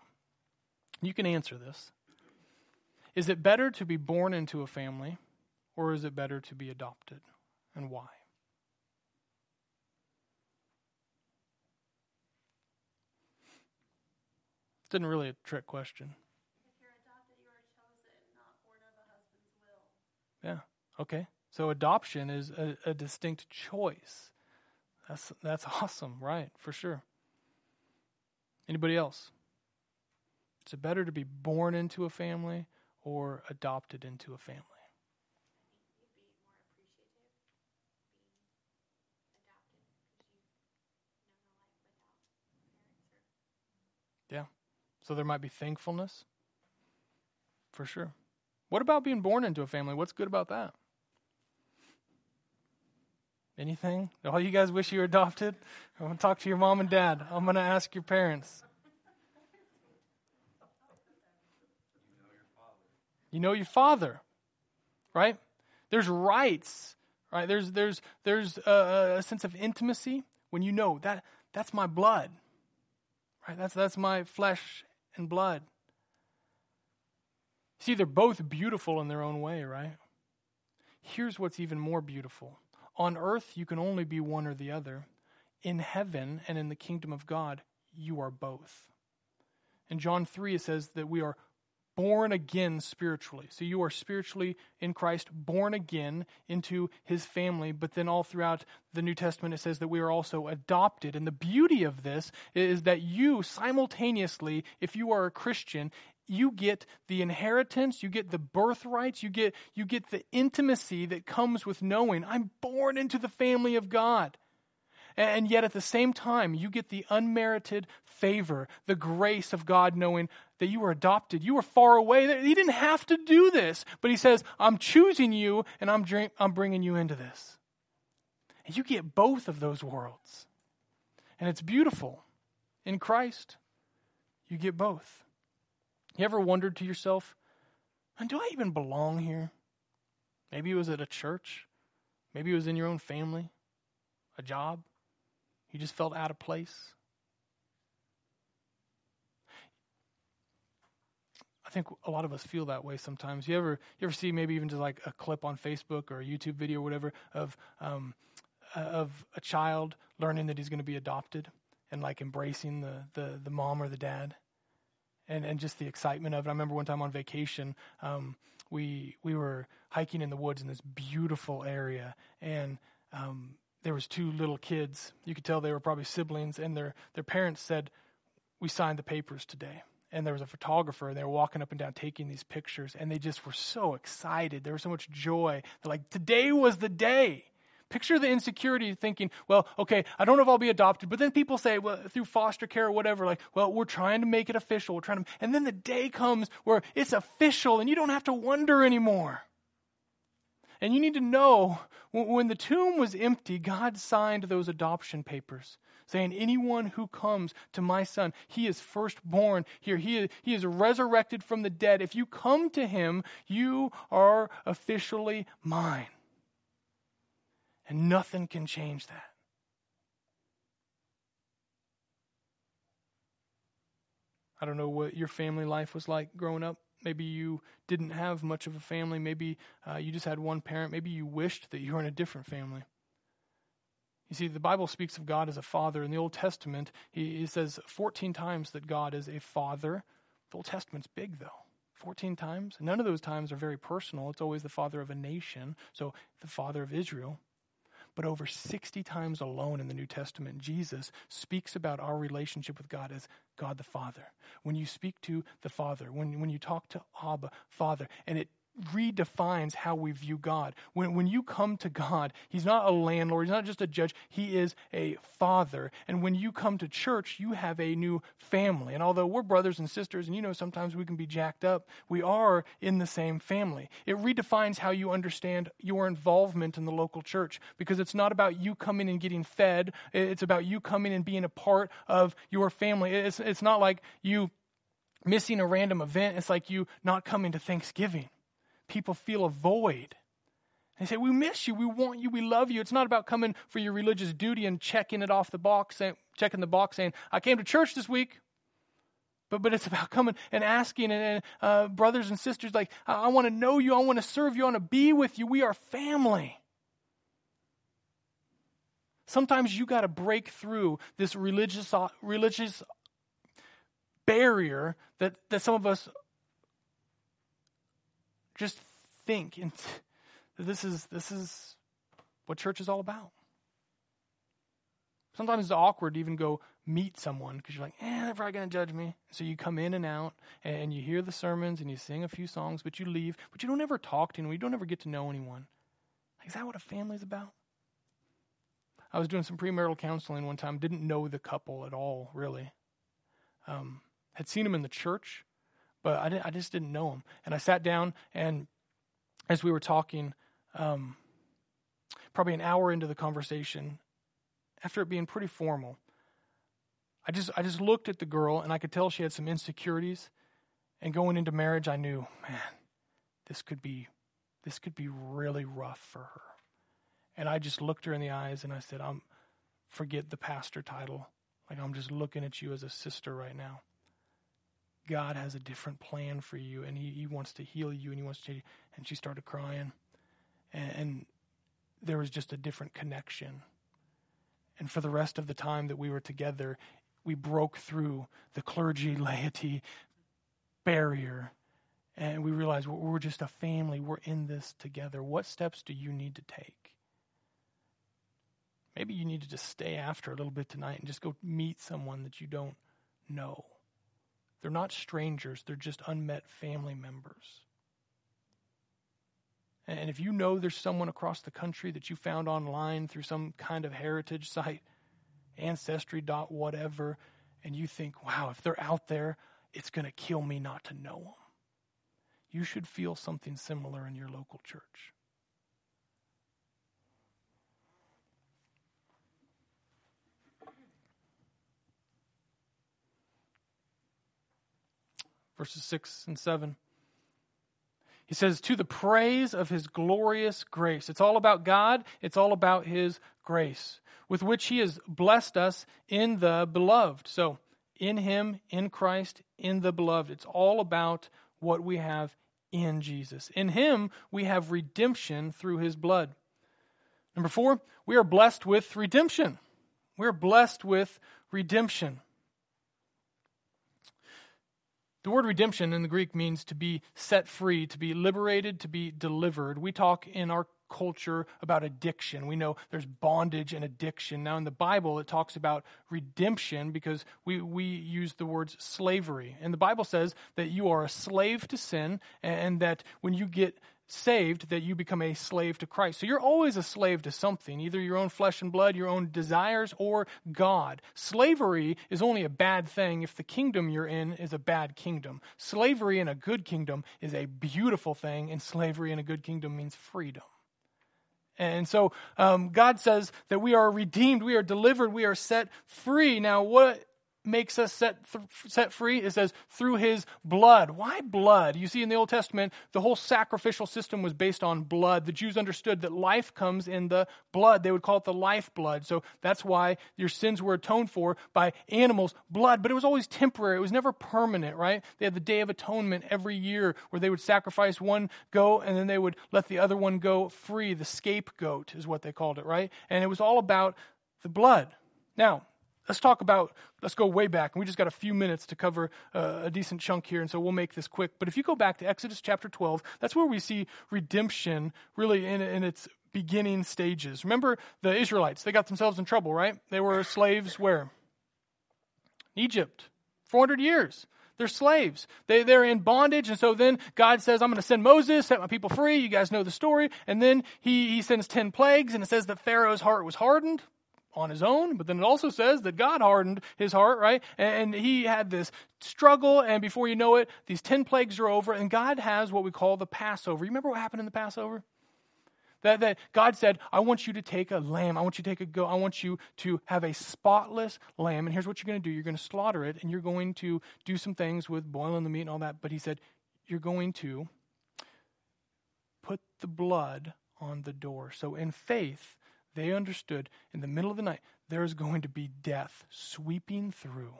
You can answer this. Is it better to be born into a family, or is it better to be adopted? And why? It's not really a trick question. If you're adopted, you are chosen, not born of a husband's will. yeah. Okay. So adoption is a, a distinct choice. That's that's awesome, right? For sure. Anybody else? Is it better to be born into a family or adopted into a family? Yeah. So there might be thankfulness. For sure. What about being born into a family? What's good about that? Anything? All you guys wish you were adopted? I'm going to talk to your mom and dad. I'm going to ask your parents. You know your father, right? There's rights, right? There's there's there's a, a sense of intimacy when you know that that's my blood, right? That's that's my flesh and blood. See, they're both beautiful in their own way, right? Here's what's even more beautiful on earth, you can only be one or the other. In heaven and in the kingdom of God, you are both. In John 3, it says that we are born again spiritually. So you are spiritually in Christ, born again into his family. But then all throughout the New Testament, it says that we are also adopted. And the beauty of this is that you simultaneously, if you are a Christian, you get the inheritance, you get the birthrights, you get, you get the intimacy that comes with knowing I'm born into the family of God. And yet at the same time, you get the unmerited favor, the grace of God knowing that you were adopted. You were far away. He didn't have to do this, but He says, I'm choosing you and I'm, I'm bringing you into this. And you get both of those worlds. And it's beautiful. In Christ, you get both. You ever wondered to yourself, do I even belong here? Maybe it was at a church. Maybe it was in your own family, a job. You just felt out of place. I think a lot of us feel that way sometimes. You ever you ever see maybe even just like a clip on Facebook or a YouTube video or whatever of um, of a child learning that he's going to be adopted and like embracing the, the the mom or the dad and, and just the excitement of it. I remember one time on vacation, um, we we were hiking in the woods in this beautiful area, and um, there was two little kids. You could tell they were probably siblings, and their their parents said, "We signed the papers today." And there was a photographer, and they were walking up and down taking these pictures, and they just were so excited. There was so much joy. They're like, "Today was the day." Picture the insecurity thinking, well, okay, I don't know if I'll be adopted, but then people say, well, through foster care or whatever, like, well, we're trying to make it official. We're trying to, and then the day comes where it's official and you don't have to wonder anymore. And you need to know when the tomb was empty, God signed those adoption papers saying, Anyone who comes to my son, he is firstborn here. He is, he is resurrected from the dead. If you come to him, you are officially mine. And nothing can change that. I don't know what your family life was like growing up. Maybe you didn't have much of a family. Maybe uh, you just had one parent. Maybe you wished that you were in a different family. You see, the Bible speaks of God as a father. In the Old Testament, he, he says 14 times that God is a father. The Old Testament's big, though. 14 times. None of those times are very personal. It's always the father of a nation, so the father of Israel. But over 60 times alone in the New Testament, Jesus speaks about our relationship with God as God the Father. When you speak to the Father, when, when you talk to Abba, Father, and it redefines how we view God. When, when you come to God, He's not a landlord, He's not just a judge, He is a father. And when you come to church, you have a new family. And although we're brothers and sisters, and you know sometimes we can be jacked up, we are in the same family. It redefines how you understand your involvement in the local church because it's not about you coming and getting fed, it's about you coming and being a part of your family. It's, it's not like you missing a random event, it's like you not coming to Thanksgiving people feel a void. They say, We miss you. We want you. We love you. It's not about coming for your religious duty and checking it off the box, checking the box saying, I came to church this week. But, but it's about coming and asking, and, uh, brothers and sisters, like, I, I want to know you. I want to serve you. I want to be with you. We are family. Sometimes you got to break through this religious, uh, religious barrier that, that some of us just think and this is this is what church is all about. Sometimes it's awkward to even go meet someone because you're like, eh, they're probably going to judge me. So you come in and out and you hear the sermons and you sing a few songs, but you leave, but you don't ever talk to anyone. You don't ever get to know anyone. Like, is that what a family's about? I was doing some premarital counseling one time, didn't know the couple at all, really. Um, had seen them in the church, but I, I just didn't know him. And I sat down, and as we were talking, um, probably an hour into the conversation, after it being pretty formal, I just I just looked at the girl, and I could tell she had some insecurities. And going into marriage, I knew, man, this could be this could be really rough for her. And I just looked her in the eyes, and I said, "I'm forget the pastor title. Like I'm just looking at you as a sister right now." God has a different plan for you and he, he wants to heal you and he wants to and she started crying. And, and there was just a different connection. And for the rest of the time that we were together we broke through the clergy laity barrier. And we realized we're just a family. We're in this together. What steps do you need to take? Maybe you need to just stay after a little bit tonight and just go meet someone that you don't know they're not strangers, they're just unmet family members. And if you know there's someone across the country that you found online through some kind of heritage site, ancestry dot whatever, and you think, wow, if they're out there, it's going to kill me not to know them. You should feel something similar in your local church. Verses 6 and 7. He says, To the praise of his glorious grace. It's all about God, it's all about his grace, with which he has blessed us in the beloved. So, in him, in Christ, in the beloved. It's all about what we have in Jesus. In him, we have redemption through his blood. Number four, we are blessed with redemption. We're blessed with redemption. The word redemption in the Greek means to be set free, to be liberated, to be delivered. We talk in our culture about addiction. We know there's bondage and addiction. Now, in the Bible, it talks about redemption because we, we use the words slavery. And the Bible says that you are a slave to sin and that when you get saved that you become a slave to Christ. So you're always a slave to something, either your own flesh and blood, your own desires, or God. Slavery is only a bad thing if the kingdom you're in is a bad kingdom. Slavery in a good kingdom is a beautiful thing, and slavery in a good kingdom means freedom. And so um, God says that we are redeemed, we are delivered, we are set free. Now, what makes us set, th- set free? It says through his blood. Why blood? You see, in the Old Testament, the whole sacrificial system was based on blood. The Jews understood that life comes in the blood. They would call it the life blood. So that's why your sins were atoned for by animals' blood. But it was always temporary, it was never permanent, right? They had the Day of Atonement every year where they would sacrifice one goat and then they would let the other one go free. The scapegoat is what they called it, right? And it was all about the blood. Now, Let's talk about, let's go way back. And we just got a few minutes to cover uh, a decent chunk here, and so we'll make this quick. But if you go back to Exodus chapter 12, that's where we see redemption really in, in its beginning stages. Remember the Israelites, they got themselves in trouble, right? They were slaves where? Egypt. 400 years. They're slaves. They, they're in bondage. And so then God says, I'm going to send Moses, set my people free. You guys know the story. And then he, he sends 10 plagues, and it says that Pharaoh's heart was hardened on his own, but then it also says that God hardened his heart, right? And he had this struggle, and before you know it, these 10 plagues are over, and God has what we call the Passover. You remember what happened in the Passover? That, that God said, I want you to take a lamb. I want you to take a goat. I want you to have a spotless lamb. And here's what you're going to do you're going to slaughter it, and you're going to do some things with boiling the meat and all that. But he said, You're going to put the blood on the door. So in faith, they understood in the middle of the night there is going to be death sweeping through.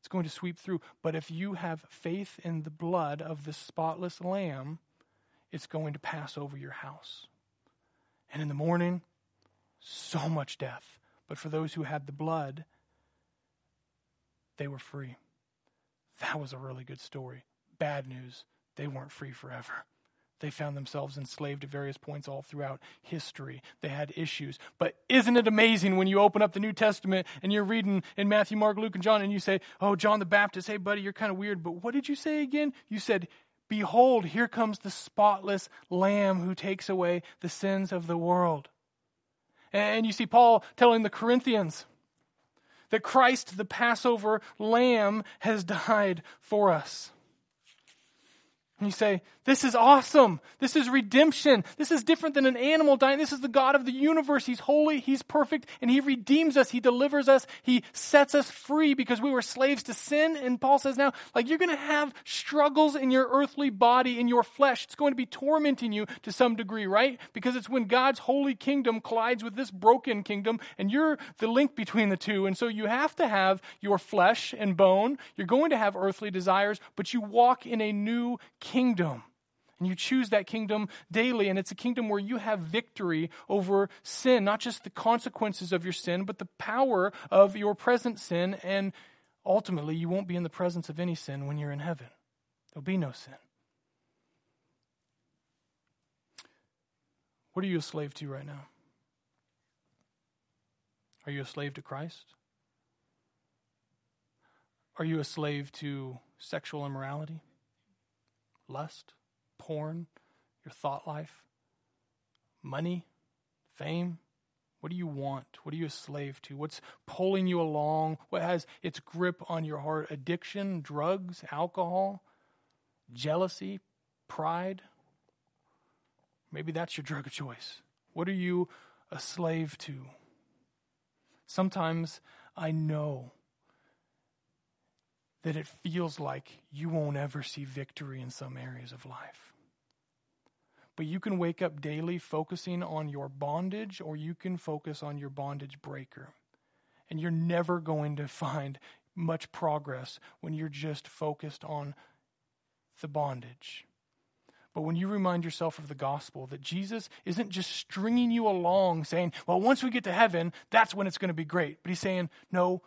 It's going to sweep through. But if you have faith in the blood of the spotless lamb, it's going to pass over your house. And in the morning, so much death. But for those who had the blood, they were free. That was a really good story. Bad news, they weren't free forever. They found themselves enslaved at various points all throughout history. They had issues. But isn't it amazing when you open up the New Testament and you're reading in Matthew, Mark, Luke, and John, and you say, Oh, John the Baptist, hey, buddy, you're kind of weird. But what did you say again? You said, Behold, here comes the spotless Lamb who takes away the sins of the world. And you see Paul telling the Corinthians that Christ, the Passover Lamb, has died for us. And you say, This is awesome. This is redemption. This is different than an animal dying. This is the God of the universe. He's holy, He's perfect, and He redeems us. He delivers us. He sets us free because we were slaves to sin. And Paul says now, like, you're going to have struggles in your earthly body, in your flesh. It's going to be tormenting you to some degree, right? Because it's when God's holy kingdom collides with this broken kingdom, and you're the link between the two. And so you have to have your flesh and bone. You're going to have earthly desires, but you walk in a new kingdom. And you choose that kingdom daily, and it's a kingdom where you have victory over sin, not just the consequences of your sin, but the power of your present sin. And ultimately, you won't be in the presence of any sin when you're in heaven. There'll be no sin. What are you a slave to right now? Are you a slave to Christ? Are you a slave to sexual immorality? Lust, porn, your thought life, money, fame? What do you want? What are you a slave to? What's pulling you along? What has its grip on your heart? Addiction, drugs, alcohol, jealousy, pride? Maybe that's your drug of choice. What are you a slave to? Sometimes I know that it feels like you won't ever see victory in some areas of life. But you can wake up daily focusing on your bondage, or you can focus on your bondage breaker. And you're never going to find much progress when you're just focused on the bondage. But when you remind yourself of the gospel, that Jesus isn't just stringing you along saying, well, once we get to heaven, that's when it's going to be great. But he's saying, no,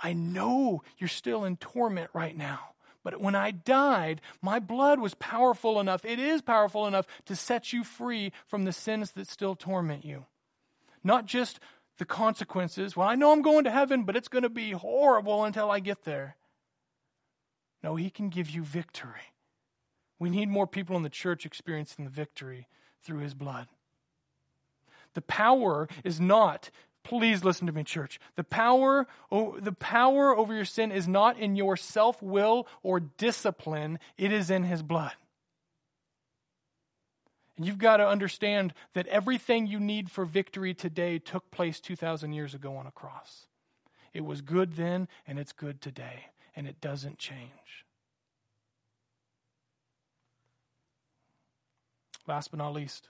I know you're still in torment right now, But when I died, my blood was powerful enough, it is powerful enough to set you free from the sins that still torment you. Not just the consequences. Well, I know I'm going to heaven, but it's going to be horrible until I get there. No, He can give you victory. We need more people in the church experiencing the victory through His blood. The power is not Please listen to me, church. The power, the power over your sin is not in your self will or discipline, it is in His blood. And you've got to understand that everything you need for victory today took place 2,000 years ago on a cross. It was good then, and it's good today, and it doesn't change. Last but not least,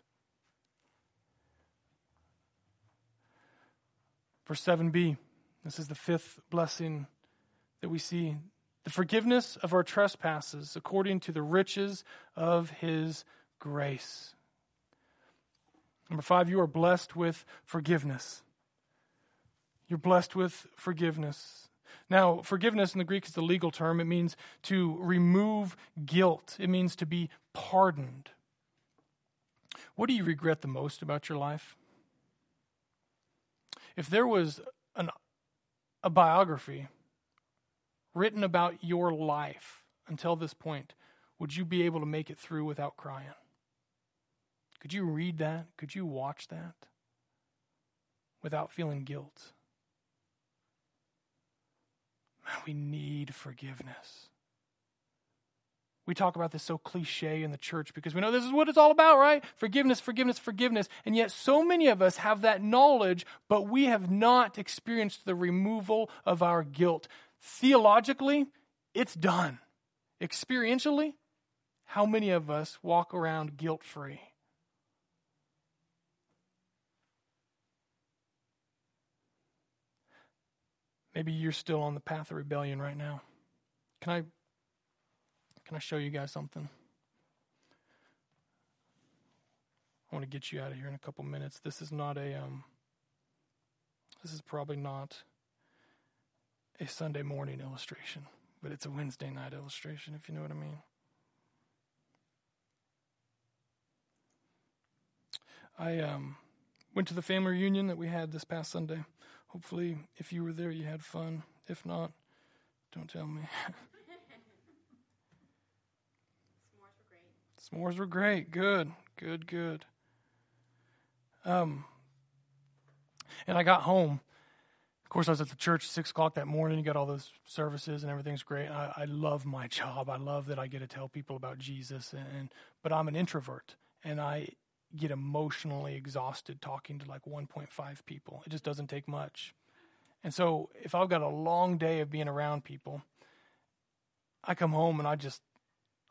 Verse 7b, this is the fifth blessing that we see. The forgiveness of our trespasses according to the riches of his grace. Number five, you are blessed with forgiveness. You're blessed with forgiveness. Now, forgiveness in the Greek is the legal term. It means to remove guilt, it means to be pardoned. What do you regret the most about your life? If there was an, a biography written about your life until this point, would you be able to make it through without crying? Could you read that? Could you watch that without feeling guilt? Man, we need forgiveness. We talk about this so cliche in the church because we know this is what it's all about, right? Forgiveness, forgiveness, forgiveness. And yet, so many of us have that knowledge, but we have not experienced the removal of our guilt. Theologically, it's done. Experientially, how many of us walk around guilt free? Maybe you're still on the path of rebellion right now. Can I can I show you guys something? I want to get you out of here in a couple minutes. This is not a um this is probably not a Sunday morning illustration, but it's a Wednesday night illustration if you know what I mean. I um went to the family reunion that we had this past Sunday. Hopefully, if you were there, you had fun. If not, don't tell me. S'mores were great. Good, good, good. Um, and I got home. Of course, I was at the church at six o'clock that morning. You got all those services and everything's great. I, I love my job. I love that I get to tell people about Jesus. And, and but I'm an introvert, and I get emotionally exhausted talking to like 1.5 people. It just doesn't take much. And so, if I've got a long day of being around people, I come home and I just,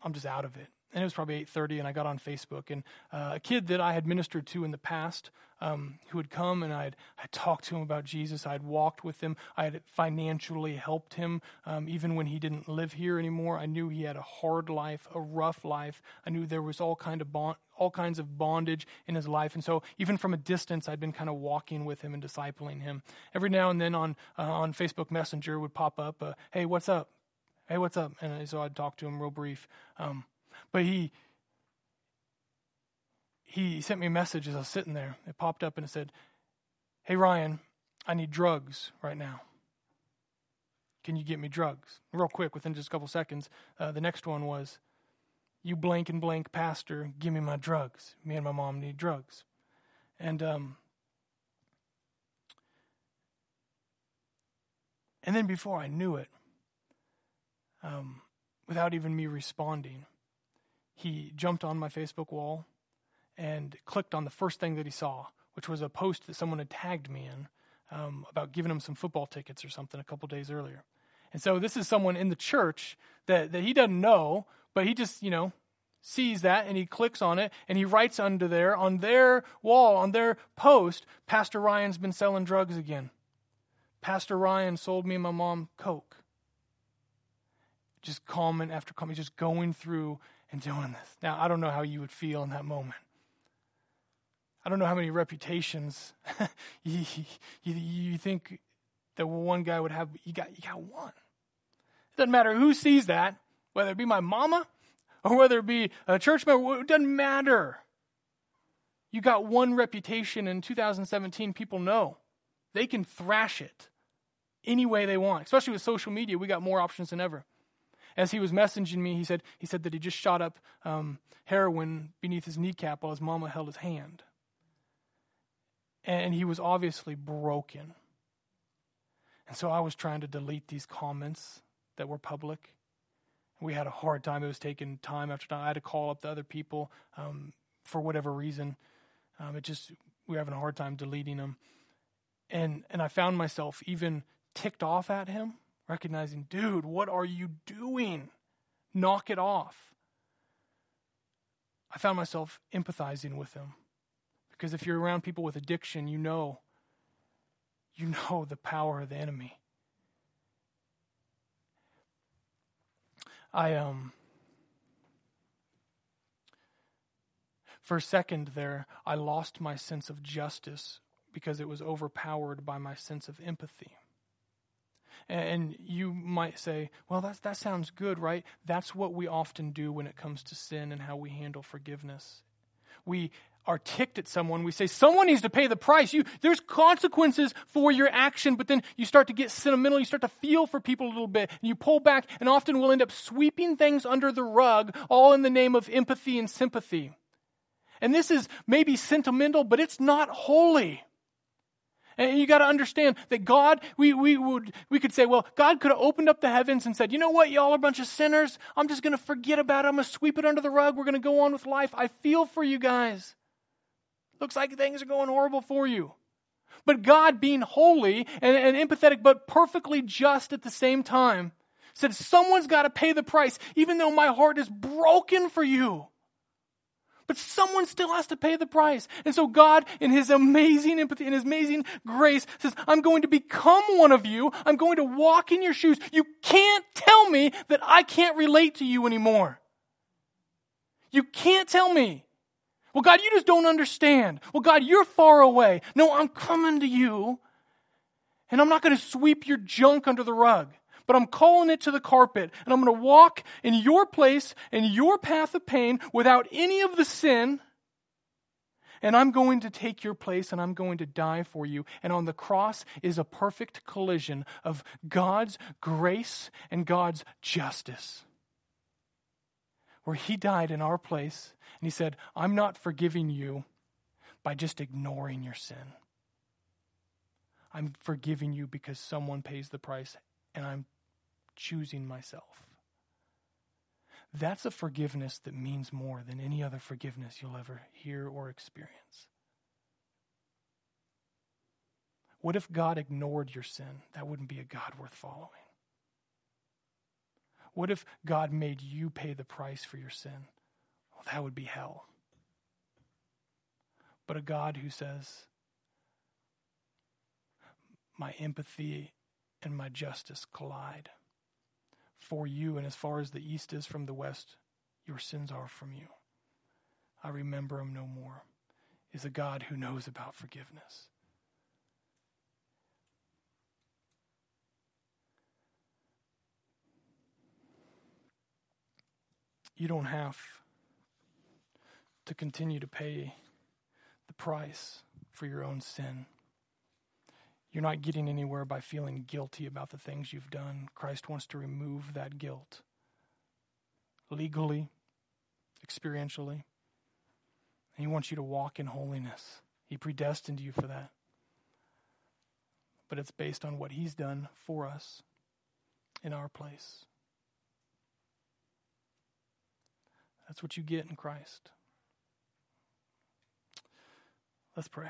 I'm just out of it and it was probably 8.30 and i got on facebook and uh, a kid that i had ministered to in the past um, who had come and i had i talked to him about jesus. I had walked with him. I had financially helped him um, even when he didn't live here anymore. I knew he had a hard life a rough life. I knew there was all kind of bond, all kinds of bondage in his life. And so even from a distance i'd been kind of walking with him and discipling him. Every now and then on uh, on facebook messenger would pop up uh, hey what's up? Hey what's up? And so i'd talk to him real brief. Um, but he he sent me a message as I was sitting there. It popped up and it said, Hey Ryan, I need drugs right now. Can you get me drugs? Real quick, within just a couple seconds. Uh, the next one was, You blank and blank pastor, give me my drugs. Me and my mom need drugs. And um, and then before I knew it, um, without even me responding, he jumped on my Facebook wall and clicked on the first thing that he saw, which was a post that someone had tagged me in um, about giving him some football tickets or something a couple days earlier. And so this is someone in the church that, that he doesn't know, but he just, you know, sees that and he clicks on it and he writes under there on their wall, on their post, Pastor Ryan's been selling drugs again. Pastor Ryan sold me and my mom Coke. Just comment after comment, just going through in doing this. Now, I don't know how you would feel in that moment. I don't know how many reputations you, you, you, think that one guy would have, you got, you got one. It doesn't matter who sees that. whether it be my mama or whether it be a church member, it doesn't matter. You got one reputation in 2017, people know. They can thrash it any way they want, especially with social media. We got more options than ever. As he was messaging me, he said, he said that he just shot up um, heroin beneath his kneecap while his mama held his hand. And he was obviously broken. And so I was trying to delete these comments that were public. We had a hard time. It was taking time after time. I had to call up the other people um, for whatever reason. Um, it just we were having a hard time deleting them, and and I found myself even ticked off at him, recognizing, dude, what are you doing? Knock it off. I found myself empathizing with him because if you're around people with addiction, you know you know the power of the enemy. I um for a second there I lost my sense of justice because it was overpowered by my sense of empathy. And you might say, well, that, that sounds good, right? That's what we often do when it comes to sin and how we handle forgiveness. We are ticked at someone, we say, someone needs to pay the price. You, there's consequences for your action, but then you start to get sentimental. You start to feel for people a little bit, and you pull back, and often we'll end up sweeping things under the rug, all in the name of empathy and sympathy. And this is maybe sentimental, but it's not holy. And you got to understand that God, we, we, would, we could say, well, God could have opened up the heavens and said, you know what, y'all are a bunch of sinners. I'm just going to forget about it. I'm going to sweep it under the rug. We're going to go on with life. I feel for you guys. Looks like things are going horrible for you. But God, being holy and, and empathetic, but perfectly just at the same time, said, Someone's got to pay the price, even though my heart is broken for you. But someone still has to pay the price. And so God, in His amazing empathy, in His amazing grace, says, I'm going to become one of you. I'm going to walk in your shoes. You can't tell me that I can't relate to you anymore. You can't tell me. Well, God, you just don't understand. Well, God, you're far away. No, I'm coming to you. And I'm not going to sweep your junk under the rug, but I'm calling it to the carpet. And I'm going to walk in your place, in your path of pain, without any of the sin. And I'm going to take your place and I'm going to die for you. And on the cross is a perfect collision of God's grace and God's justice where he died in our place. And he said, I'm not forgiving you by just ignoring your sin. I'm forgiving you because someone pays the price and I'm choosing myself. That's a forgiveness that means more than any other forgiveness you'll ever hear or experience. What if God ignored your sin? That wouldn't be a God worth following. What if God made you pay the price for your sin? Well, that would be hell. But a God who says, My empathy and my justice collide for you, and as far as the east is from the west, your sins are from you. I remember them no more, is a God who knows about forgiveness. You don't have to continue to pay the price for your own sin. You're not getting anywhere by feeling guilty about the things you've done. Christ wants to remove that guilt legally, experientially. And He wants you to walk in holiness. He predestined you for that. But it's based on what He's done for us in our place. That's what you get in Christ. Let's pray.